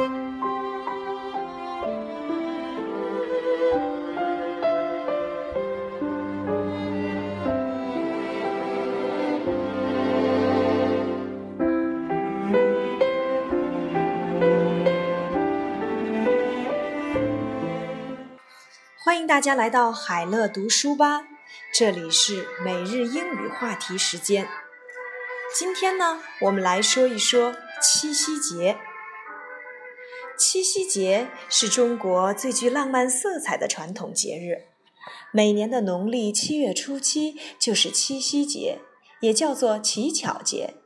欢迎大家来到海乐读书吧这里是每日英语话题时间。今天呢我们来说一说七夕节。七夕节是中国最具浪漫色彩的传统节日，每年的农历七月初七就是七夕节，也叫做乞巧节。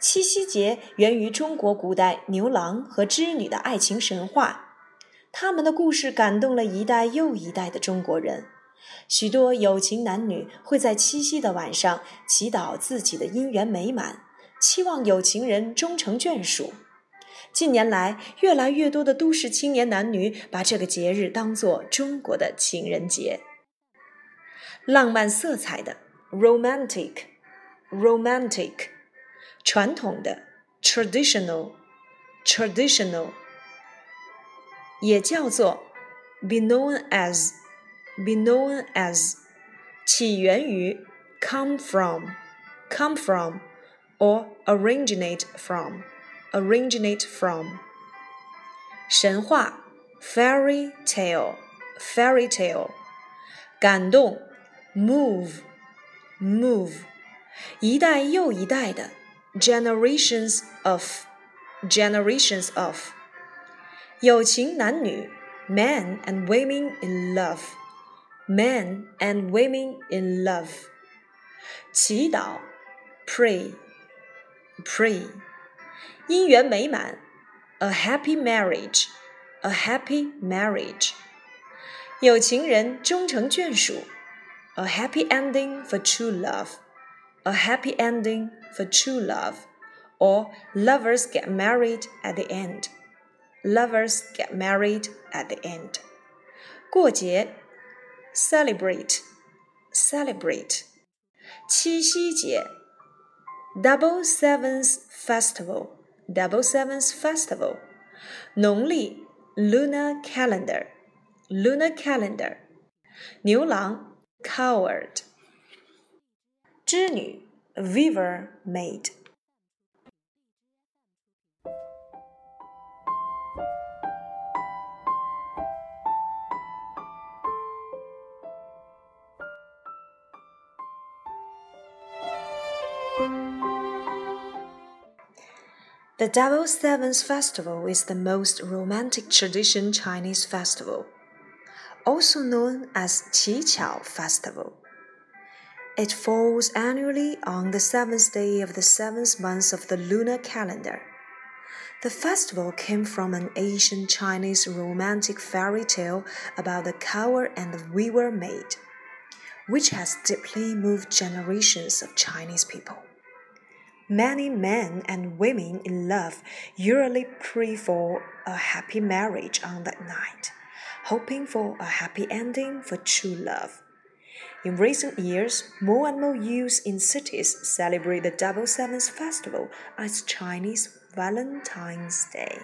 七夕节源于中国古代牛郎和织女的爱情神话。他们的故事感动了一代又一代的中国人，许多有情男女会在七夕的晚上祈祷自己的姻缘美满，期望有情人终成眷属。近年来，越来越多的都市青年男女把这个节日当作中国的情人节。浪漫色彩的 （romantic），romantic，传统的 （traditional），traditional。也叫做 be known as be known as 起源于 come from come from or originate from originate from 神话 fairy tale fairy tale 感动 move move 一代又一代的 generations of generations of 有情男女，men and women in love，men and women in love。祈祷，pray，pray。 姻缘美满，a happy marriage，a happy marriage。有情人终成眷属，a happy ending for true love，a happy ending for true love，or lovers get married at the end。Lovers get married at the end. 过节，celebrate, celebrate. 七夕节，Double Sevens Festival, Double Sevens Festival. 农历 lunar calendar, lunar calendar. 牛郎 coward. 织女 weaver maid. the Double Sevens Festival is the most romantic tradition Chinese festival, also known as Qiqiao Festival. It falls annually on the seventh day of the seventh month of the lunar calendar. The festival came from an ancient Chinese romantic fairy tale about the Cowherd and the weaver maid, which has deeply moved generations of Chinese people. Many men and women in love usually pray for a happy marriage on that night, hoping for a happy ending for true love. In recent years, more and more youths in cities celebrate the Double Sevens festival as Chinese Valentine's Day.